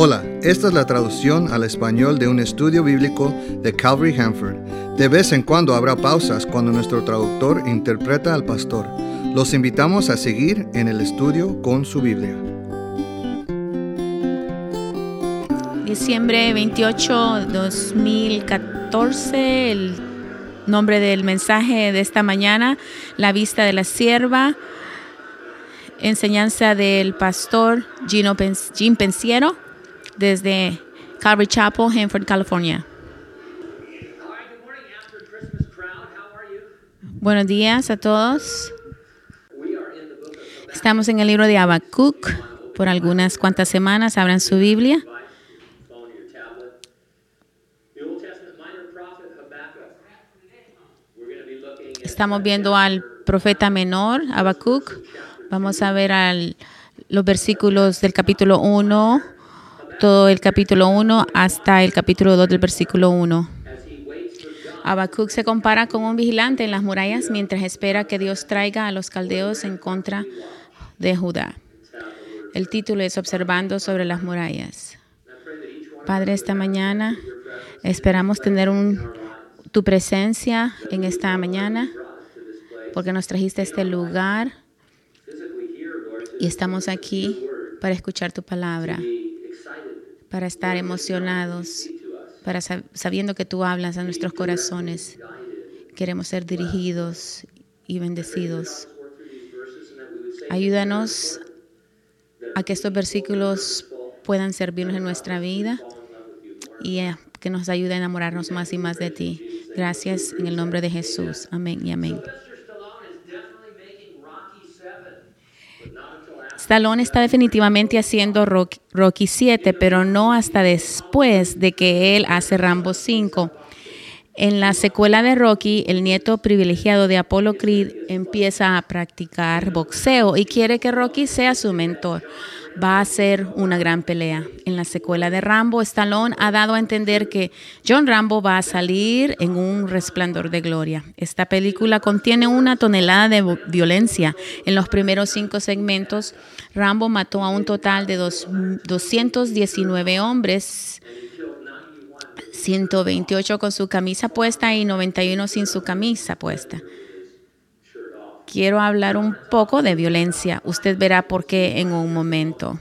Hola, esta es la traducción al español de un estudio bíblico de Calvary Hanford. De vez en cuando habrá pausas cuando nuestro traductor interpreta al pastor. Los invitamos a seguir en el estudio con su Biblia. Diciembre 28, 2014, el nombre del mensaje de esta mañana, la vista de la sierva, enseñanza del pastor Gino Jim Pensiero desde Calvary Chapel, Hanford, California. Buenos días a todos. Estamos en el libro de Habacuc por algunas cuantas semanas. Abran su Biblia. Estamos viendo al profeta menor, Habacuc. Vamos a ver al, los versículos del capítulo 1 todo el capítulo 1 hasta el capítulo 2 del versículo 1. Habacuc se compara con un vigilante en las murallas mientras espera que Dios traiga a los caldeos en contra de Judá. El título es Observando sobre las murallas. Padre, esta mañana esperamos tener tu presencia en esta mañana porque nos trajiste a este lugar y estamos aquí para escuchar tu palabra para estar emocionados, para sabiendo que tú hablas a nuestros corazones. Queremos ser dirigidos y bendecidos. Ayúdanos a que estos versículos puedan servirnos en nuestra vida y que nos ayude a enamorarnos más y más de ti. Gracias en el nombre de Jesús. Amén y amén. Stallone está definitivamente haciendo Rocky 7, pero no hasta después de que él hace Rambo 5. En la secuela de Rocky, el nieto privilegiado de Apollo Creed empieza a practicar boxeo y quiere que Rocky sea su mentor va a ser una gran pelea. En la secuela de Rambo, Stallone ha dado a entender que John Rambo va a salir en un resplandor de gloria. Esta película contiene una tonelada de violencia. En los primeros cinco segmentos, Rambo mató a un total de 219 hombres. 128 con su camisa puesta y 91 sin su camisa puesta quiero hablar un poco de violencia. Usted verá por qué en un momento.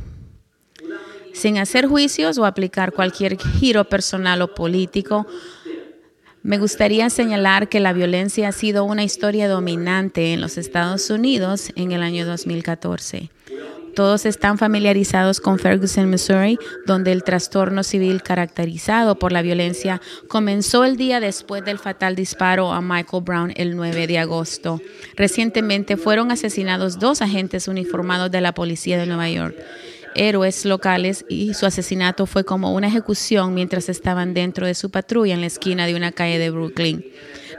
Sin hacer juicios o aplicar cualquier giro personal o político, me gustaría señalar que la violencia ha sido una historia dominante en los Estados Unidos en el año 2014. Todos están familiarizados con Ferguson, Missouri, donde el trastorno civil caracterizado por la violencia comenzó el día después del fatal disparo a Michael Brown el 9 de agosto. Recientemente fueron asesinados dos agentes uniformados de la policía de Nueva York héroes locales y su asesinato fue como una ejecución mientras estaban dentro de su patrulla en la esquina de una calle de Brooklyn.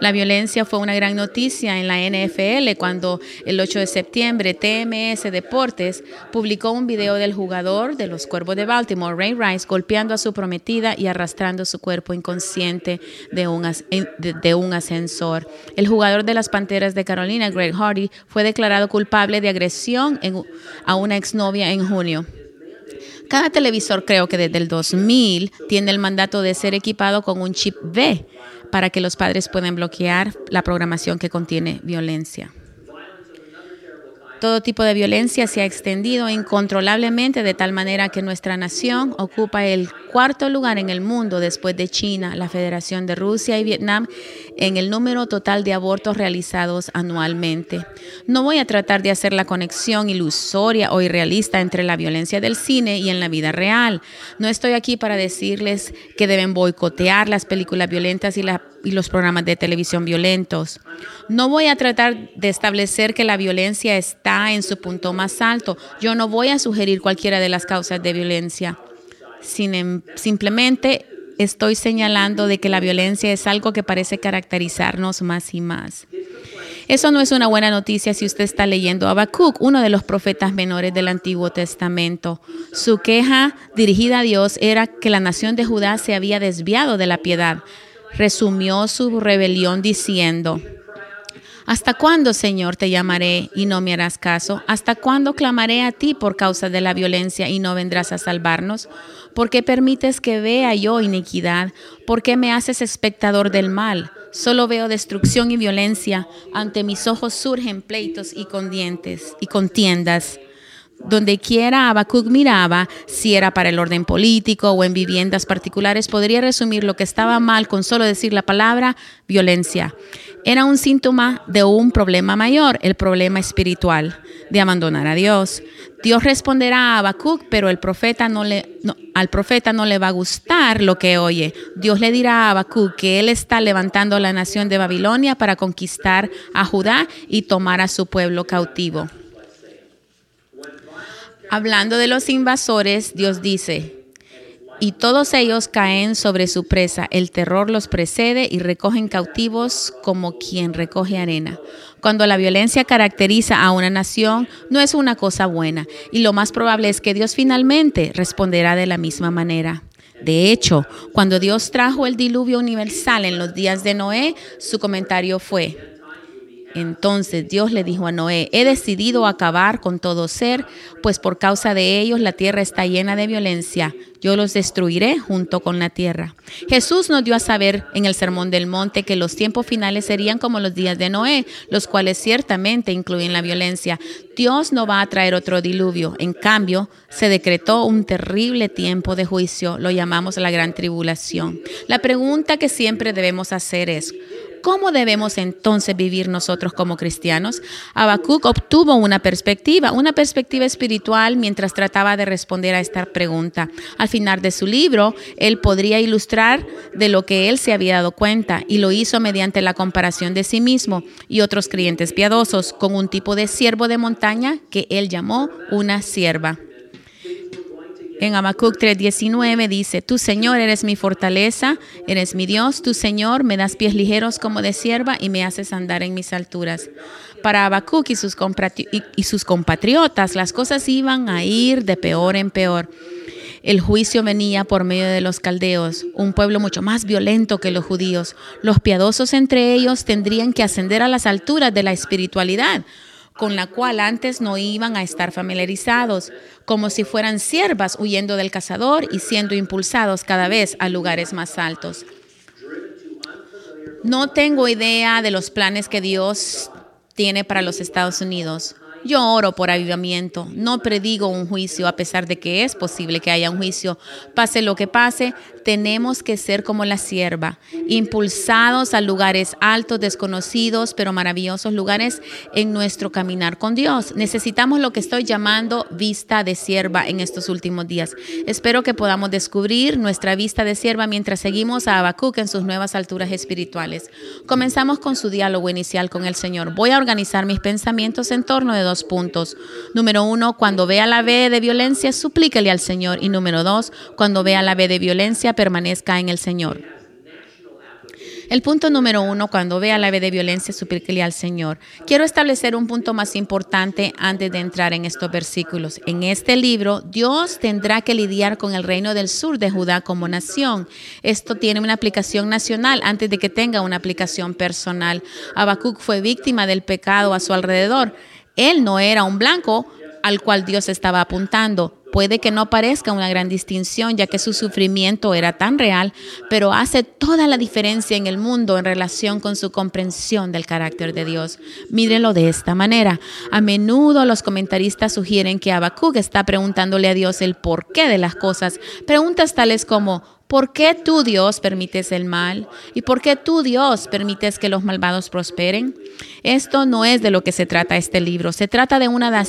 La violencia fue una gran noticia en la NFL cuando el 8 de septiembre TMS Deportes publicó un video del jugador de los Cuervos de Baltimore, Ray Rice, golpeando a su prometida y arrastrando su cuerpo inconsciente de un, de un ascensor. El jugador de las Panteras de Carolina, Greg Hardy, fue declarado culpable de agresión a una exnovia en junio. Cada televisor creo que desde el 2000 tiene el mandato de ser equipado con un chip B para que los padres puedan bloquear la programación que contiene violencia. Todo tipo de violencia se ha extendido incontrolablemente de tal manera que nuestra nación ocupa el cuarto lugar en el mundo después de China, la Federación de Rusia y Vietnam en el número total de abortos realizados anualmente. No voy a tratar de hacer la conexión ilusoria o irrealista entre la violencia del cine y en la vida real. No estoy aquí para decirles que deben boicotear las películas violentas y los programas de televisión violentos. No voy a tratar de establecer que la violencia está en su punto más alto. Yo no voy a sugerir cualquiera de las causas de violencia. Em, simplemente estoy señalando de que la violencia es algo que parece caracterizarnos más y más. Eso no es una buena noticia si usted está leyendo a Habacuc, uno de los profetas menores del Antiguo Testamento. Su queja dirigida a Dios era que la nación de Judá se había desviado de la piedad resumió su rebelión diciendo, ¿Hasta cuándo, Señor, te llamaré y no me harás caso? ¿Hasta cuándo clamaré a ti por causa de la violencia y no vendrás a salvarnos? ¿Por qué permites que vea yo iniquidad? ¿Por qué me haces espectador del mal? Solo veo destrucción y violencia. Ante mis ojos surgen pleitos y condientes y contiendas. Donde quiera Habacuc miraba, si era para el orden político o en viviendas particulares, podría resumir lo que estaba mal con solo decir la palabra violencia. Era un síntoma de un problema mayor, el problema espiritual, de abandonar a Dios. Dios responderá a Habacuc, pero al profeta no le va a gustar lo que oye. Dios le dirá a Habacuc que él está levantando la nación de Babilonia para conquistar a Judá y tomar a su pueblo cautivo. Hablando de los invasores, Dios dice, y todos ellos caen sobre su presa, el terror los precede y recogen cautivos como quien recoge arena. Cuando la violencia caracteriza a una nación, no es una cosa buena, y lo más probable es que Dios finalmente responderá de la misma manera. De hecho, cuando Dios trajo el diluvio universal en los días de Noé, su comentario fue, entonces Dios le dijo a Noé, he decidido acabar con todo ser, pues por causa de ellos la tierra está llena de violencia. Yo los destruiré junto con la tierra. Jesús nos dio a saber en el Sermón del Monte que los tiempos finales serían como los días de Noé, los cuales ciertamente incluyen la violencia. Dios no va a traer otro diluvio. En cambio, se decretó un terrible tiempo de juicio, lo llamamos la gran tribulación. La pregunta que siempre debemos hacer es, ¿Cómo debemos entonces vivir nosotros como cristianos? Habacuc obtuvo una perspectiva, una perspectiva espiritual mientras trataba de responder a esta pregunta. Al final de su libro, él podría ilustrar de lo que él se había dado cuenta y lo hizo mediante la comparación de sí mismo y otros creyentes piadosos con un tipo de siervo de montaña que él llamó una sierva. En Habacuc 3:19 dice, Tu Señor eres mi fortaleza, eres mi Dios, tu Señor me das pies ligeros como de sierva y me haces andar en mis alturas. Para Habacuc y sus, y sus compatriotas las cosas iban a ir de peor en peor. El juicio venía por medio de los caldeos, un pueblo mucho más violento que los judíos. Los piadosos entre ellos tendrían que ascender a las alturas de la espiritualidad con la cual antes no iban a estar familiarizados, como si fueran siervas huyendo del cazador y siendo impulsados cada vez a lugares más altos. No tengo idea de los planes que Dios tiene para los Estados Unidos. Yo oro por avivamiento, no predigo un juicio a pesar de que es posible que haya un juicio. Pase lo que pase, tenemos que ser como la sierva, impulsados a lugares altos, desconocidos, pero maravillosos lugares en nuestro caminar con Dios. Necesitamos lo que estoy llamando vista de sierva en estos últimos días. Espero que podamos descubrir nuestra vista de sierva mientras seguimos a Habacuc en sus nuevas alturas espirituales. Comenzamos con su diálogo inicial con el Señor. Voy a organizar mis pensamientos en torno de dos puntos. Número uno, cuando vea la B de violencia, suplíquele al Señor. Y número dos, cuando vea la B de violencia, permanezca en el Señor. El punto número uno, cuando vea la B de violencia, suplíquele al Señor. Quiero establecer un punto más importante antes de entrar en estos versículos. En este libro, Dios tendrá que lidiar con el reino del sur de Judá como nación. Esto tiene una aplicación nacional antes de que tenga una aplicación personal. Habacuc fue víctima del pecado a su alrededor. Él no era un blanco al cual Dios estaba apuntando. Puede que no parezca una gran distinción, ya que su sufrimiento era tan real, pero hace toda la diferencia en el mundo en relación con su comprensión del carácter de Dios. Mírenlo de esta manera. A menudo los comentaristas sugieren que Habacuc está preguntándole a Dios el porqué de las cosas. Preguntas tales como, ¿Por qué tú, Dios, permites el mal? ¿Y por qué tú, Dios, permites que los malvados prosperen? Esto no es de lo que se trata este libro. Se trata de una,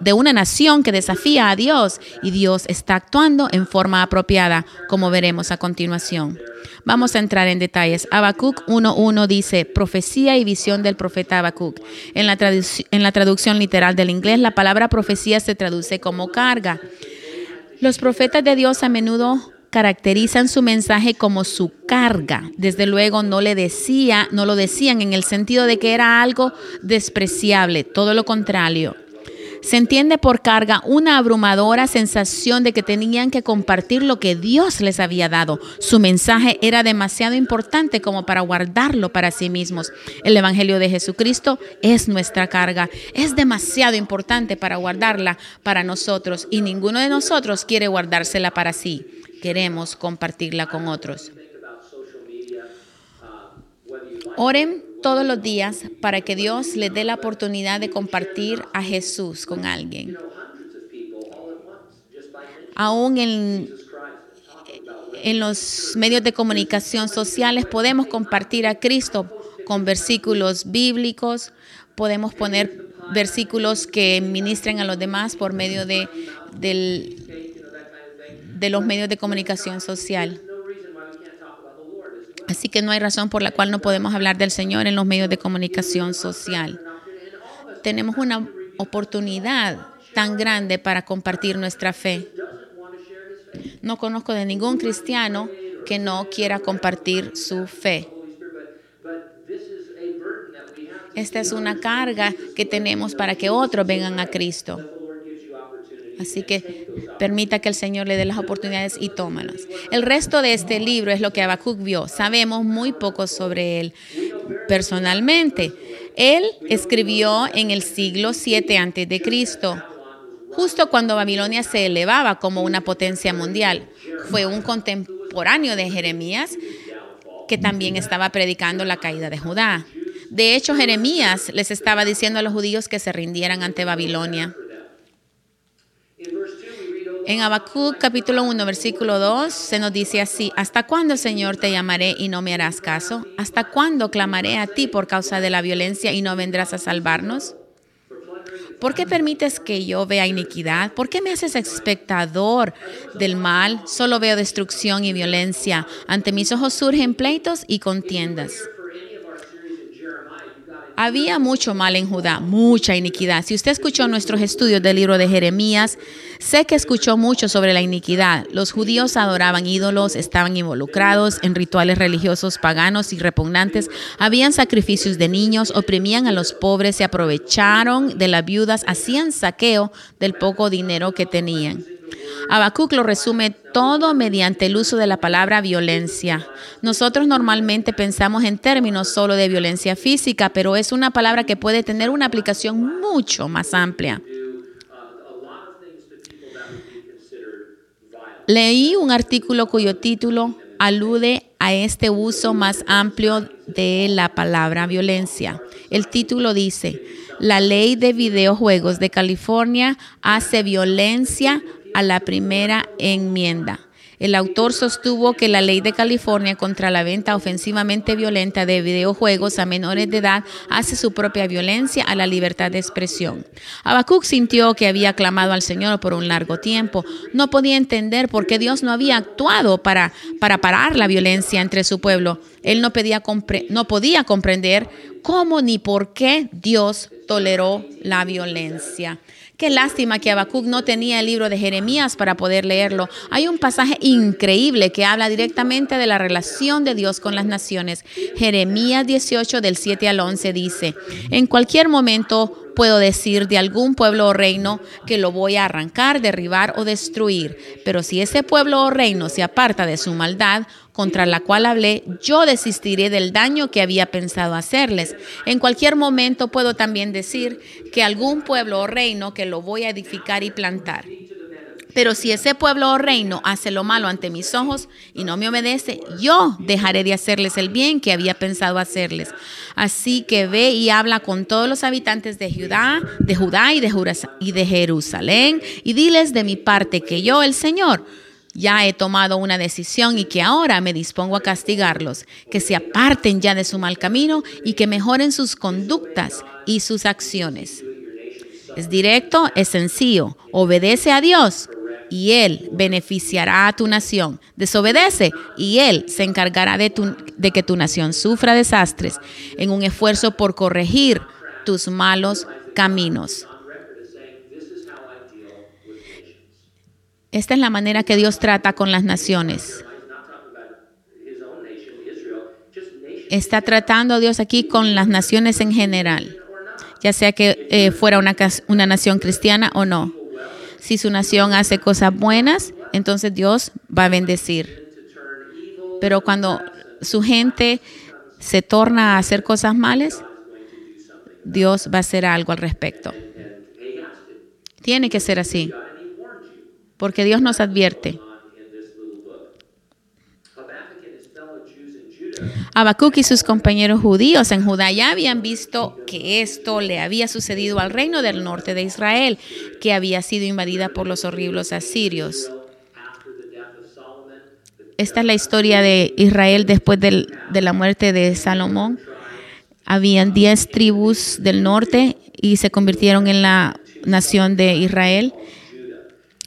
de una nación que desafía a Dios y Dios está actuando en forma apropiada, como veremos a continuación. Vamos a entrar en detalles. Habacuc 1.1 dice, profecía y visión del profeta Habacuc. En la, en la traducción literal del inglés, la palabra profecía se traduce como carga. Los profetas de Dios a menudo caracterizan su mensaje como su carga. Desde luego no le decía, no lo decían en el sentido de que era algo despreciable, todo lo contrario. Se entiende por carga una abrumadora sensación de que tenían que compartir lo que Dios les había dado. Su mensaje era demasiado importante como para guardarlo para sí mismos. El Evangelio de Jesucristo es nuestra carga. Es demasiado importante para guardarla para nosotros y ninguno de nosotros quiere guardársela para sí. Queremos compartirla con otros. Oren todos los días para que Dios les dé la oportunidad de compartir a Jesús con alguien. Aún en, en los medios de comunicación sociales podemos compartir a Cristo con versículos bíblicos, podemos poner versículos que ministren a los demás por medio de, de los medios de comunicación social. Así que no hay razón por la cual no podemos hablar del Señor en los medios de comunicación social. Tenemos una oportunidad tan grande para compartir nuestra fe. No conozco de ningún cristiano que no quiera compartir su fe. Esta es una carga que tenemos para que otros vengan a Cristo. Así que permita que el Señor le dé las oportunidades y tómalas. El resto de este libro es lo que Habacuc vio. Sabemos muy poco sobre él personalmente. Él escribió en el siglo 7 antes de Cristo, justo cuando Babilonia se elevaba como una potencia mundial. Fue un contemporáneo de Jeremías que también estaba predicando la caída de Judá. De hecho, Jeremías les estaba diciendo a los judíos que se rindieran ante Babilonia. En Habacuc capítulo 1, versículo 2 se nos dice así, ¿hasta cuándo, Señor, te llamaré y no me harás caso? ¿Hasta cuándo clamaré a ti por causa de la violencia y no vendrás a salvarnos? ¿Por qué permites que yo vea iniquidad? ¿Por qué me haces espectador del mal? Solo veo destrucción y violencia. Ante mis ojos surgen pleitos y contiendas. Había mucho mal en Judá, mucha iniquidad. Si usted escuchó nuestros estudios del libro de Jeremías, sé que escuchó mucho sobre la iniquidad. Los judíos adoraban ídolos, estaban involucrados en rituales religiosos paganos y repugnantes, habían sacrificios de niños, oprimían a los pobres, se aprovecharon de las viudas, hacían saqueo del poco dinero que tenían. Habacuc lo resume todo mediante el uso de la palabra violencia. Nosotros normalmente pensamos en términos solo de violencia física, pero es una palabra que puede tener una aplicación mucho más amplia. Leí un artículo cuyo título alude a este uso más amplio de la palabra violencia. El título dice, la ley de videojuegos de California hace violencia a la primera enmienda. El autor sostuvo que la ley de California contra la venta ofensivamente violenta de videojuegos a menores de edad hace su propia violencia a la libertad de expresión. Habacuc sintió que había clamado al Señor por un largo tiempo. No podía entender por qué Dios no había actuado para, para parar la violencia entre su pueblo. Él no, pedía, no podía comprender cómo ni por qué Dios toleró la violencia. Qué lástima que Habacuc no tenía el libro de Jeremías para poder leerlo. Hay un pasaje increíble que habla directamente de la relación de Dios con las naciones. Jeremías 18 del 7 al 11 dice, en cualquier momento puedo decir de algún pueblo o reino que lo voy a arrancar, derribar o destruir. Pero si ese pueblo o reino se aparta de su maldad, contra la cual hablé, yo desistiré del daño que había pensado hacerles. En cualquier momento puedo también decir que algún pueblo o reino que lo voy a edificar y plantar. Pero si ese pueblo o reino hace lo malo ante mis ojos y no me obedece, yo dejaré de hacerles el bien que había pensado hacerles. Así que ve y habla con todos los habitantes de Judá, de Judá y de, y de Jerusalén y diles de mi parte que yo, el Señor, ya he tomado una decisión y que ahora me dispongo a castigarlos, que se aparten ya de su mal camino y que mejoren sus conductas y sus acciones. Es directo, es sencillo. Obedece a Dios y Él beneficiará a tu nación. Desobedece y Él se encargará de, que tu nación sufra desastres en un esfuerzo por corregir tus malos caminos. Esta es la manera que Dios trata con las naciones. Está tratando Dios aquí con las naciones en general. ya sea que eh, fuera una, una nación cristiana o no. Si su nación hace cosas buenas, entonces Dios va a bendecir. Pero cuando su gente se torna a hacer cosas malas, Dios va a hacer algo al respecto. Tiene que ser así, porque Dios nos advierte. Habacuc y sus compañeros judíos en Judá ya habían visto que esto le había sucedido al reino del norte de Israel, que había sido invadida por los horribles asirios. Esta es la historia de Israel después del- de la muerte de Salomón. Habían diez tribus del norte y se convirtieron en la nación de Israel.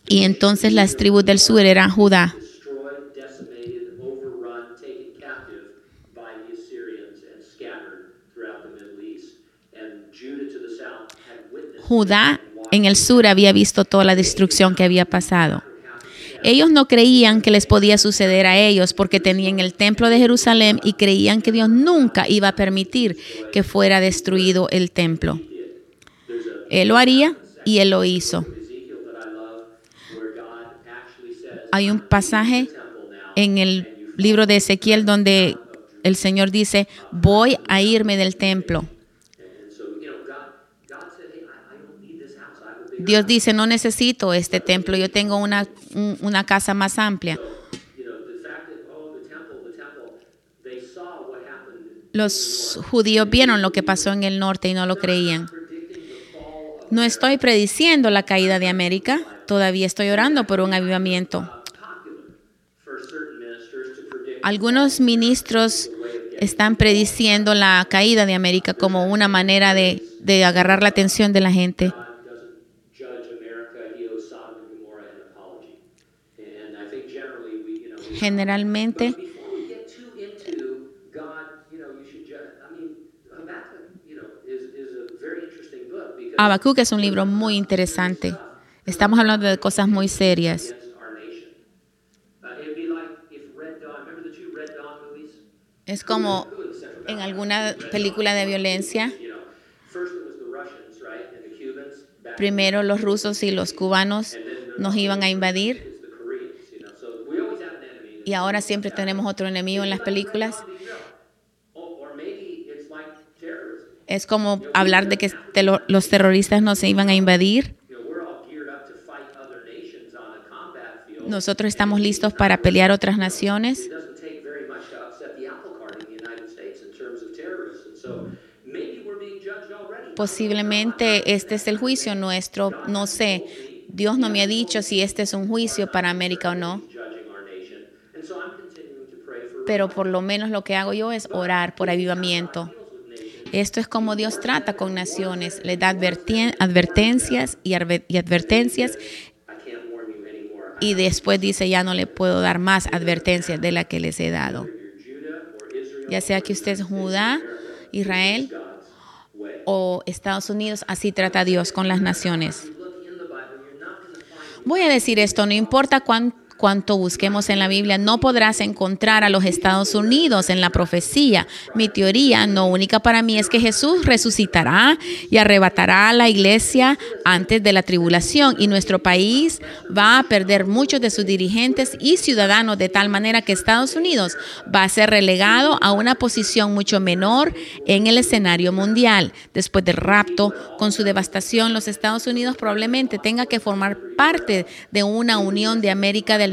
Y entonces las tribus del sur eran Judá. Judá en el sur había visto toda la destrucción que había pasado. Ellos no creían que les podía suceder a ellos porque tenían el templo de Jerusalén y creían que Dios nunca iba a permitir que fuera destruido el templo. Él lo haría y él lo hizo. Hay un pasaje en el libro de Ezequiel donde el Señor dice, voy a irme del templo. Dios dice, no necesito este templo, yo tengo una, un- una casa más amplia. Los judíos vieron lo que pasó en el norte y no lo creían. No estoy prediciendo la caída de América, todavía estoy orando por un avivamiento. Algunos ministros están prediciendo la caída de América como una manera de, de agarrar la atención de la gente. Because Habacuc es un libro muy interesante. Estamos hablando de cosas muy serias. Es como en alguna película de violencia, primero los rusos y los cubanos nos iban a invadir y ahora siempre tenemos otro enemigo en las películas. Es como hablar de que te lo- los terroristas nos iban a invadir. Nosotros estamos listos para pelear otras naciones. Posiblemente este es el juicio nuestro, no sé. Dios no me ha dicho si este es un juicio para América o no, pero por lo menos lo que hago yo es orar por avivamiento. Esto es como Dios trata con naciones, le da advertencias y, advertencias y después dice ya no le puedo dar más advertencias de la que les he dado. Ya sea que usted es Judá, Israel o Estados Unidos, así trata Dios con las naciones. Voy a decir esto, no importa cuán- cuánto busquemos en la Biblia, no podrás encontrar a los Estados Unidos en la profecía. Mi teoría, no única para mí, es que Jesús resucitará y arrebatará a la iglesia antes de la tribulación y nuestro país va a perder muchos de sus dirigentes y ciudadanos de tal manera que Estados Unidos va a ser relegado a una posición mucho menor en el escenario mundial. Después del rapto, con su devastación, los Estados Unidos probablemente tenga que formar parte de una unión de América del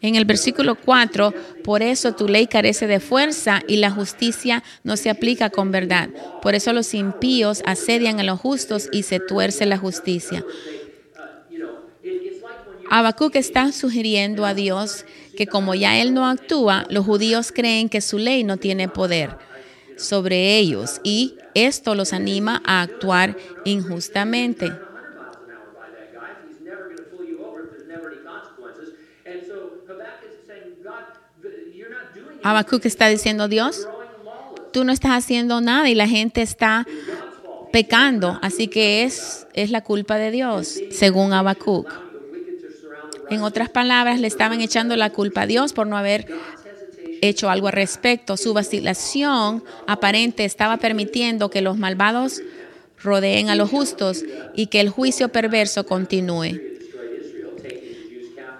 En el versículo 4, por eso tu ley carece de fuerza y la justicia no se aplica con verdad. Por eso los impíos asedian a los justos y se tuerce la justicia. Habacuc está sugiriendo a Dios que como ya él no actúa, los judíos creen que su ley no tiene poder sobre ellos y esto los anima a actuar injustamente. Habacuc está diciendo, Dios, tú no estás haciendo nada y la gente está pecando, así que es, es la culpa de Dios, según Habacuc. En otras palabras, le estaban echando la culpa a Dios por no haber hecho algo al respecto. Su vacilación aparente estaba permitiendo que los malvados rodeen a los justos y que el juicio perverso continúe.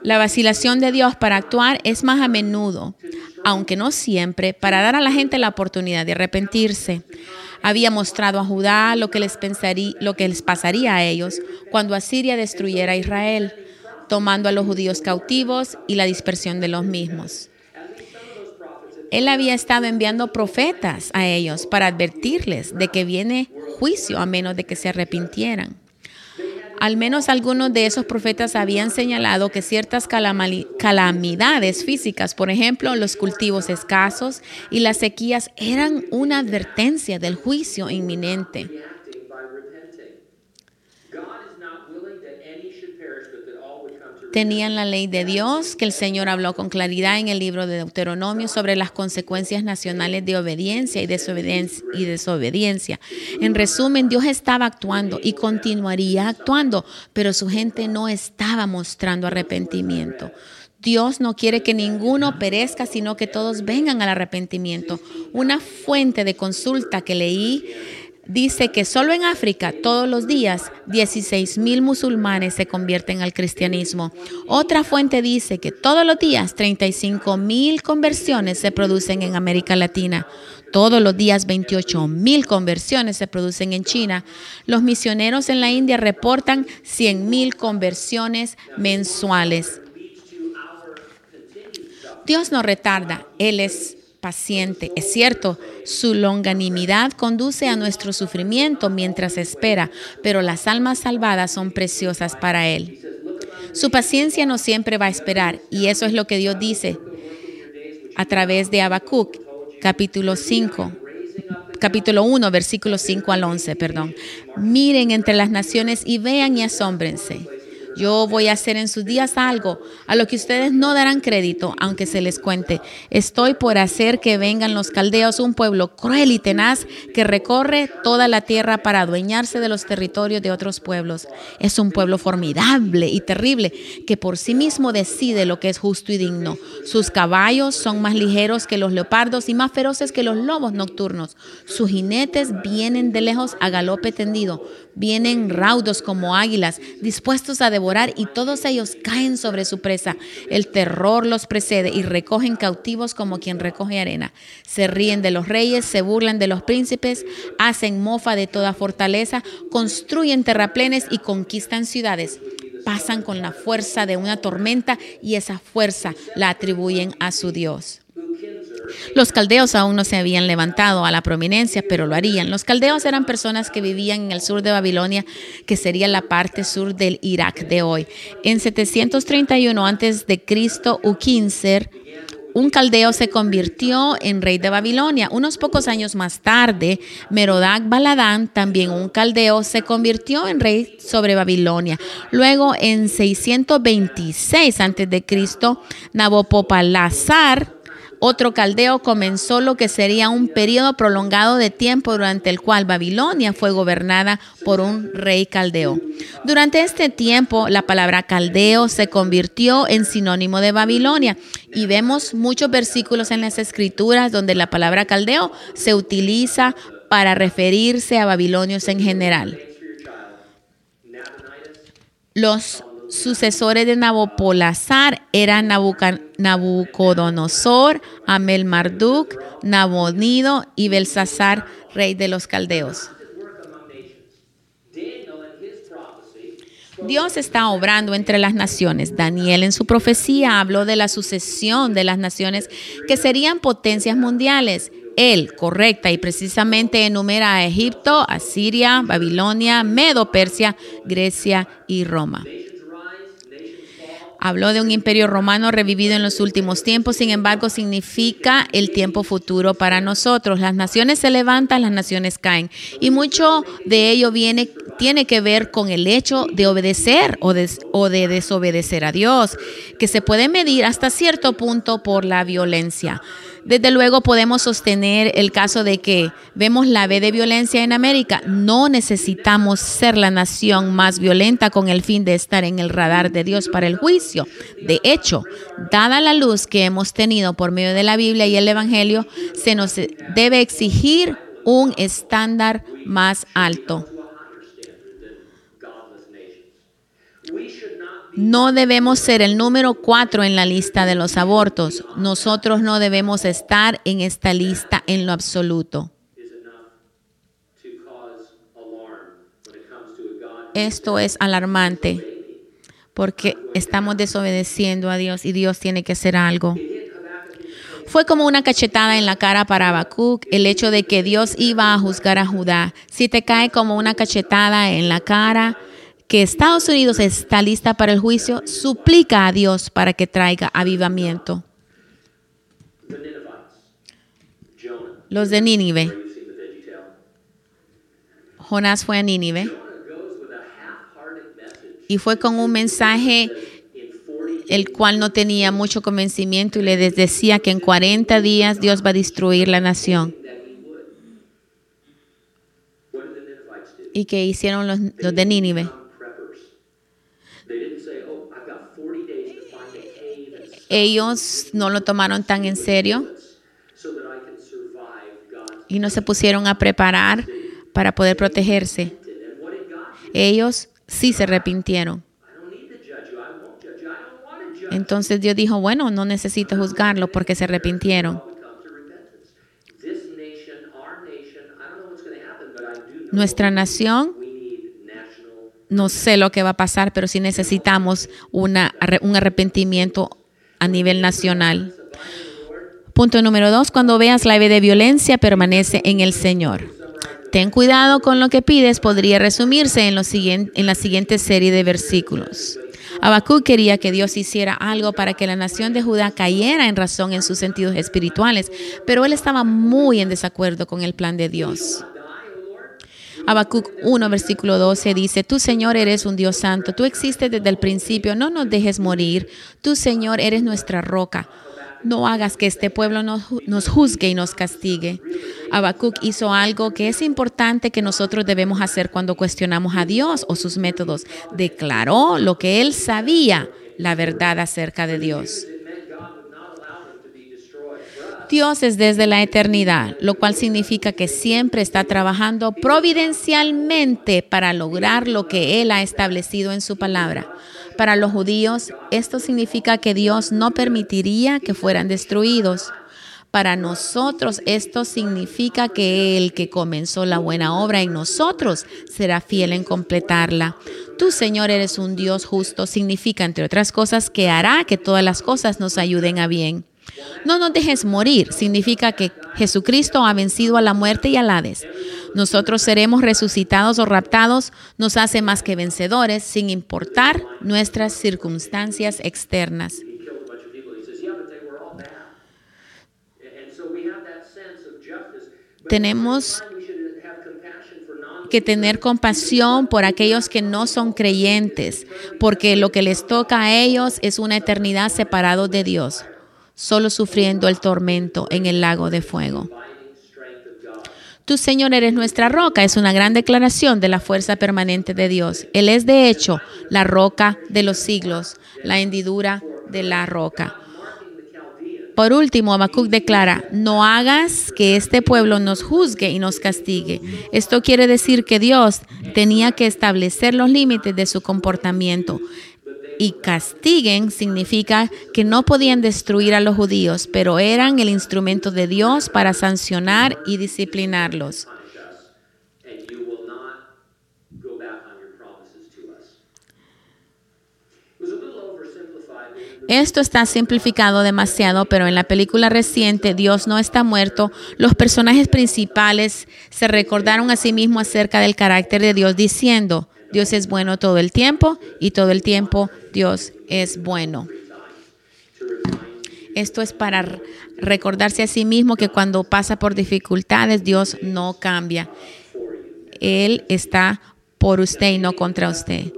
La vacilación de Dios para actuar es más a menudo, aunque no siempre, para dar a la gente la oportunidad de arrepentirse. Había mostrado a Judá lo que les, lo que les pasaría a ellos cuando Asiria destruyera a Israel, tomando a los judíos cautivos y la dispersión de los mismos. Él había estado enviando profetas a ellos para advertirles de que viene juicio a menos de que se arrepintieran. Al menos algunos de esos profetas habían señalado que ciertas calamidades físicas, por ejemplo, los cultivos escasos y las sequías, eran una advertencia del juicio inminente. Tenían la ley de Dios, que el Señor habló con claridad en el libro de Deuteronomio sobre las consecuencias nacionales de obediencia y desobediencia. Y desobediencia. En resumen, Dios estaba actuando y continuaría actuando, pero su gente no estaba mostrando arrepentimiento. Dios no quiere que ninguno perezca, sino que todos vengan al arrepentimiento. Una fuente de consulta que leí dice que solo en África todos los días 16 mil musulmanes se convierten al cristianismo. Otra fuente dice que todos los días 35 mil conversiones se producen en América Latina. Todos los días 28 mil conversiones se producen en China. Los misioneros en la India reportan 100 mil conversiones mensuales. Dios no retarda, Él es paciente. Es cierto, su longanimidad conduce a nuestro sufrimiento mientras espera, pero las almas salvadas son preciosas para Él. Su paciencia no siempre va a esperar, y eso es lo que Dios dice a través de Habacuc, capítulo 5, capítulo 1, versículos 5 al 11, perdón. Miren entre las naciones y vean y asómbrense. Yo voy a hacer en sus días algo a lo que ustedes no darán crédito, aunque se les cuente. Estoy por hacer que vengan los caldeos, un pueblo cruel y tenaz que recorre toda la tierra para adueñarse de los territorios de otros pueblos. Es un pueblo formidable y terrible que por sí mismo decide lo que es justo y digno. Sus caballos son más ligeros que los leopardos y más feroces que los lobos nocturnos. Sus jinetes vienen de lejos a galope tendido Vienen raudos como águilas, dispuestos a devorar, y todos ellos caen sobre su presa. El terror los precede y recogen cautivos como quien recoge arena. Se ríen de los reyes, se burlan de los príncipes, hacen mofa de toda fortaleza, construyen terraplenes y conquistan ciudades. Pasan con la fuerza de una tormenta y esa fuerza la atribuyen a su Dios. Los caldeos aún no se habían levantado a la prominencia, pero lo harían. Los caldeos eran personas que vivían en el sur de Babilonia, que sería la parte sur del Irak de hoy. En 731 a.C., Ukinser un caldeo se convirtió en rey de Babilonia. Unos pocos años más tarde, Merodac Baladán, también un caldeo, se convirtió en rey sobre Babilonia. Luego, en 626 a.C., Nabopopalazar otro caldeo comenzó lo que sería un periodo prolongado de tiempo durante el cual Babilonia fue gobernada por un rey caldeo. Durante este tiempo, la palabra caldeo se convirtió en sinónimo de Babilonia y vemos muchos versículos en las escrituras donde la palabra caldeo se utiliza para referirse a babilonios en general. Los sucesores de Nabopolazar eran Nabucodonosor, Amel Marduk, Nabonido y Belsasar, rey de los caldeos. Dios está obrando entre las naciones. Daniel en su profecía habló de la sucesión de las naciones que serían potencias mundiales. Él, correcta y precisamente enumera a Egipto, Asiria, Babilonia, Medo, Persia, Grecia y Roma. Habló de un imperio romano revivido en los últimos tiempos, sin embargo significa el tiempo futuro para nosotros. Las naciones se levantan, las naciones caen. Y mucho de ello viene, tiene que ver con el hecho de obedecer o o de desobedecer a Dios, que se puede medir hasta cierto punto por la violencia. Desde luego podemos sostener el caso de que vemos la B de violencia en América. No necesitamos ser la nación más violenta con el fin de estar en el radar de Dios para el juicio. De hecho, dada la luz que hemos tenido por medio de la Biblia y el Evangelio, se nos debe exigir un estándar más alto. No debemos ser el número cuatro en la lista de los abortos. Nosotros no debemos estar en esta lista en lo absoluto. Esto es alarmante porque estamos desobedeciendo a Dios y Dios tiene que hacer algo. Fue como una cachetada en la cara para Habacuc el hecho de que Dios iba a juzgar a Judá. Si te cae como una cachetada en la cara, que Estados Unidos está lista para el juicio, suplica a Dios para que traiga avivamiento. Los de Nínive. Jonás fue a Nínive y fue con un mensaje el cual no tenía mucho convencimiento y le decía que en 40 días Dios va a destruir la nación. ¿Y que hicieron los, los de Nínive? Ellos no lo tomaron tan en serio y no se pusieron a preparar para poder protegerse. Ellos sí se arrepintieron. Entonces Dios dijo, bueno, no necesito juzgarlo porque se arrepintieron. Nuestra nación, no sé lo que va a pasar, pero sí necesitamos una, un arrepentimiento a nivel nacional. Punto número dos, cuando veas la de violencia, permanece en el Señor. Ten cuidado con lo que pides, podría resumirse en, lo siguiente, en la siguiente serie de versículos. Habacuc quería que Dios hiciera algo para que la nación de Judá cayera en razón en sus sentidos espirituales, pero él estaba muy en desacuerdo con el plan de Dios. Habacuc 1, versículo 12 dice, Tú, Señor, eres un Dios santo, tú existes desde el principio, no nos dejes morir, tú, Señor, eres nuestra roca. No hagas que este pueblo nos, juzgue y nos castigue. Habacuc hizo algo que es importante que nosotros debemos hacer cuando cuestionamos a Dios o sus métodos. Declaró lo que él sabía, la verdad acerca de Dios. Dios es desde la eternidad, lo cual significa que siempre está trabajando providencialmente para lograr lo que Él ha establecido en su palabra. Para los judíos, esto significa que Dios no permitiría que fueran destruidos. Para nosotros esto significa que el que comenzó la buena obra en nosotros será fiel en completarla. Tú, Señor, eres un Dios justo, significa, entre otras cosas, que hará que todas las cosas nos ayuden a bien. No nos dejes morir significa que Jesucristo ha vencido a la muerte y al Hades. Nosotros seremos resucitados o raptados, nos hace más que vencedores sin importar nuestras circunstancias externas. Tenemos que tener compasión por aquellos que no son creyentes, porque lo que les toca a ellos es una eternidad separados de Dios solo sufriendo el tormento en el lago de fuego. Tú, Señor, eres nuestra roca. Es una gran declaración de la fuerza permanente de Dios. Él es, de hecho, la roca de los siglos, la hendidura de la roca. Por último, Habacuc declara, no hagas que este pueblo nos juzgue y nos castigue. Esto quiere decir que Dios tenía que establecer los límites de su comportamiento y castiguen significa que no podían destruir a los judíos, pero eran el instrumento de Dios para sancionar y disciplinarlos. Esto está simplificado demasiado, pero en la película reciente Dios no está muerto, los personajes principales se recordaron a sí mismos acerca del carácter de Dios diciendo, Dios es bueno todo el tiempo y todo el tiempo Dios es bueno. Esto es para recordarse a sí mismo que cuando pasa por dificultades Dios no cambia. Él está por usted y no contra usted.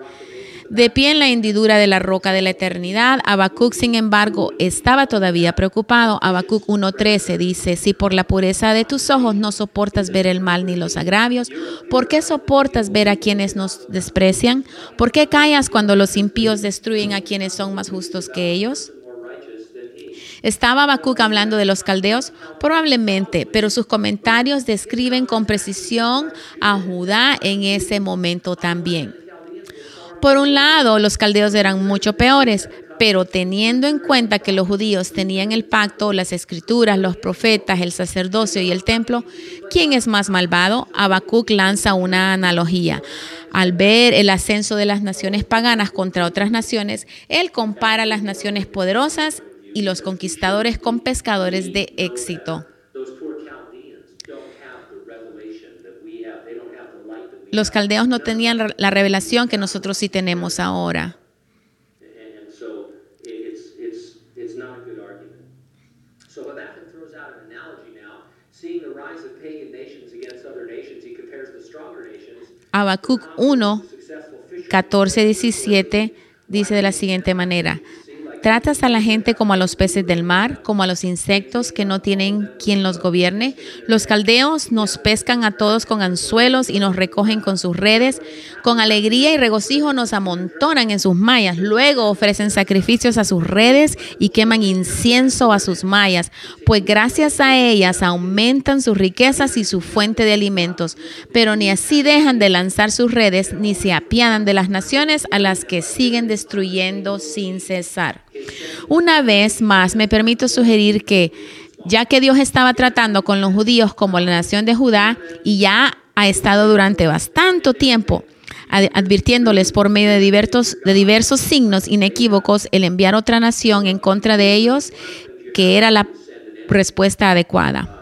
De pie en la hendidura de la roca de la eternidad, Habacuc, sin embargo, estaba todavía preocupado. Habacuc 1.13 dice, si por la pureza de tus ojos no soportas ver el mal ni los agravios, ¿por qué soportas ver a quienes nos desprecian? ¿Por qué callas cuando los impíos destruyen a quienes son más justos que ellos? ¿Estaba Habacuc hablando de los caldeos? Probablemente, pero sus comentarios describen con precisión a Judá en ese momento también. Por un lado, los caldeos eran mucho peores, pero teniendo en cuenta que los judíos tenían el pacto, las escrituras, los profetas, el sacerdocio y el templo, ¿quién es más malvado? Habacuc lanza una analogía. Al ver el ascenso de las naciones paganas contra otras naciones, él compara las naciones poderosas y los conquistadores con pescadores de éxito. Los caldeos no tenían la revelación que nosotros sí tenemos ahora. Habacuc 1, 14, 17 dice de la siguiente manera, Tratas a la gente como a los peces del mar, como a los insectos que no tienen quien los gobierne. Los caldeos nos pescan a todos con anzuelos y nos recogen con sus redes. Con alegría y regocijo nos amontonan en sus mallas. Luego ofrecen sacrificios a sus redes y queman incienso a sus mallas, pues gracias a ellas aumentan sus riquezas y su fuente de alimentos. Pero ni así dejan de lanzar sus redes, ni se apiadan de las naciones a las que siguen destruyendo sin cesar. Una vez más, me permito sugerir que ya que Dios estaba tratando con los judíos como la nación de Judá y ya ha estado durante bastante tiempo advirtiéndoles por medio de diversos, signos inequívocos el enviar otra nación en contra de ellos, que era la respuesta adecuada.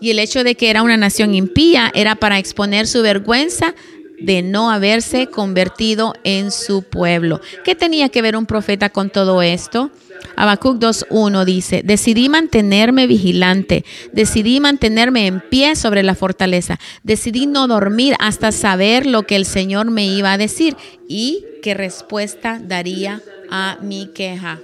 Y el hecho de que era una nación impía era para exponer su vergüenza de no haberse convertido en su pueblo. ¿Qué tenía que ver un profeta con todo esto? Habacuc 2.1 dice, decidí mantenerme vigilante, decidí mantenerme en pie sobre la fortaleza, decidí no dormir hasta saber lo que el Señor me iba a decir y qué respuesta daría a mi queja.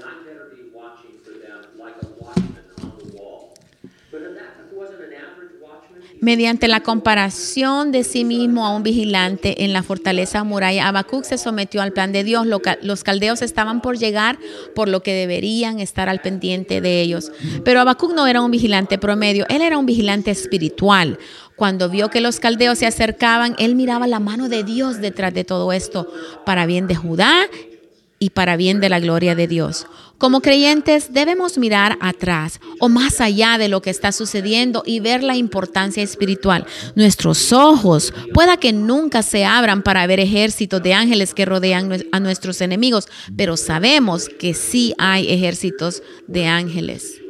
Mediante la comparación de sí mismo a un vigilante en la fortaleza muralla, Habacuc se sometió al plan de Dios. Los caldeos estaban por llegar, por lo que deberían estar al pendiente de ellos. Pero Habacuc no era un vigilante promedio, él era un vigilante espiritual. Cuando vio que los caldeos se acercaban, él miraba la mano de Dios detrás de todo esto, para bien de Judá y para bien de la gloria de Dios. Como creyentes debemos mirar atrás o más allá de lo que está sucediendo y ver la importancia espiritual. Nuestros ojos pueda que nunca se abran para ver ejércitos de ángeles que rodean a nuestros enemigos, pero sabemos que sí hay ejércitos de ángeles.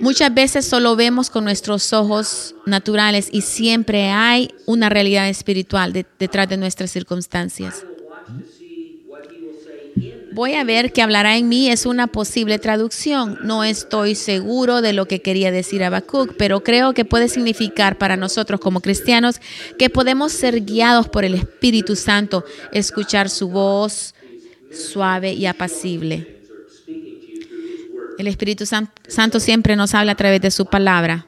Muchas veces solo vemos con nuestros ojos naturales y siempre hay una realidad espiritual detrás de nuestras circunstancias. Voy a ver que hablará en mí es una posible traducción. No estoy seguro de lo que quería decir Habacuc, pero creo que puede significar para nosotros como cristianos que podemos ser guiados por el Espíritu Santo, escuchar su voz suave y apacible. El Espíritu Santo siempre nos habla a través de su palabra.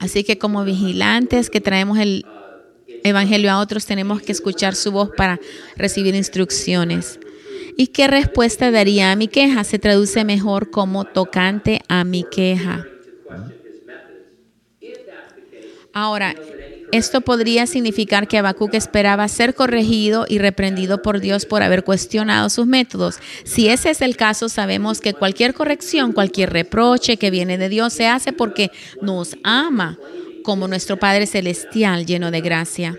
Así que como vigilantes que traemos el Evangelio a otros, tenemos que escuchar su voz para recibir instrucciones. ¿Y qué respuesta daría a mi queja? Se traduce mejor como tocante a mi queja. Ahora, esto podría significar que Habacuc esperaba ser corregido y reprendido por Dios por haber cuestionado sus métodos. Si ese es el caso, sabemos que cualquier corrección, cualquier reproche que viene de Dios se hace porque nos ama como nuestro Padre Celestial lleno de gracia.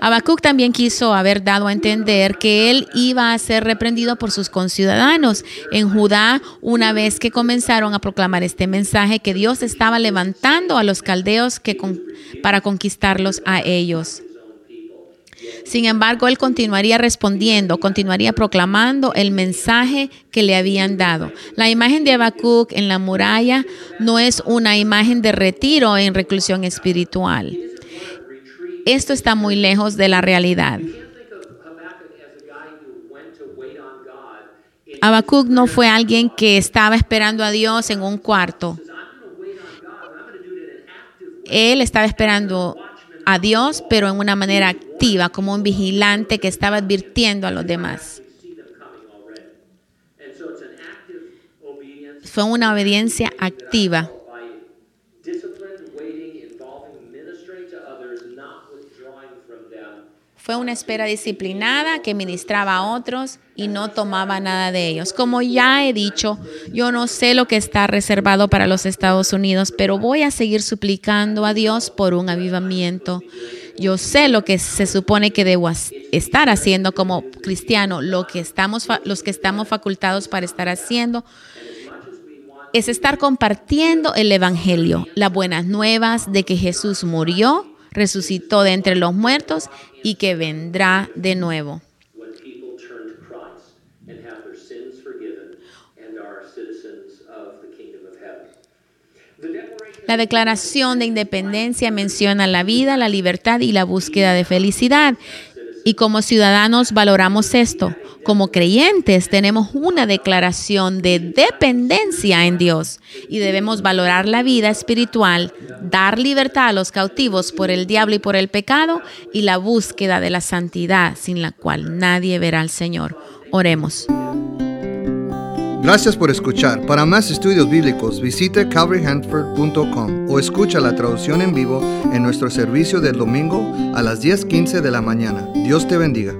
Habacuc también quiso haber dado a entender que él iba a ser reprendido por sus conciudadanos en Judá una vez que comenzaron a proclamar este mensaje que Dios estaba levantando a los caldeos para conquistarlos a ellos. Sin embargo, él continuaría respondiendo, continuaría proclamando el mensaje que le habían dado. La imagen de Habacuc en la muralla no es una imagen de retiro en reclusión espiritual. Esto está muy lejos de la realidad. Habacuc no fue alguien que estaba esperando a Dios en un cuarto. Él estaba esperando a Dios, pero en una manera activa, como un vigilante que estaba advirtiendo a los demás. Fue una obediencia activa. Fue una espera disciplinada que ministraba a otros y no tomaba nada de ellos. Como ya he dicho, yo no sé lo que está reservado para los Estados Unidos, pero voy a seguir suplicando a Dios por un avivamiento. Yo sé lo que se supone que debo estar haciendo como cristiano, lo que estamos, los que estamos facultados para estar haciendo es estar compartiendo el Evangelio, las buenas nuevas de que Jesús murió, resucitó de entre los muertos y que vendrá de nuevo. La Declaración de Independencia menciona la vida, la libertad y la búsqueda de felicidad. Y como ciudadanos valoramos esto. Como creyentes tenemos una declaración de dependencia en Dios y debemos valorar la vida espiritual, dar libertad a los cautivos por el diablo y por el pecado y la búsqueda de la santidad sin la cual nadie verá al Señor. Oremos. Gracias por escuchar. Para más estudios bíblicos, visite calvaryhanford.com o escucha la traducción en vivo en nuestro servicio del domingo a las 10:15 de la mañana. Dios te bendiga.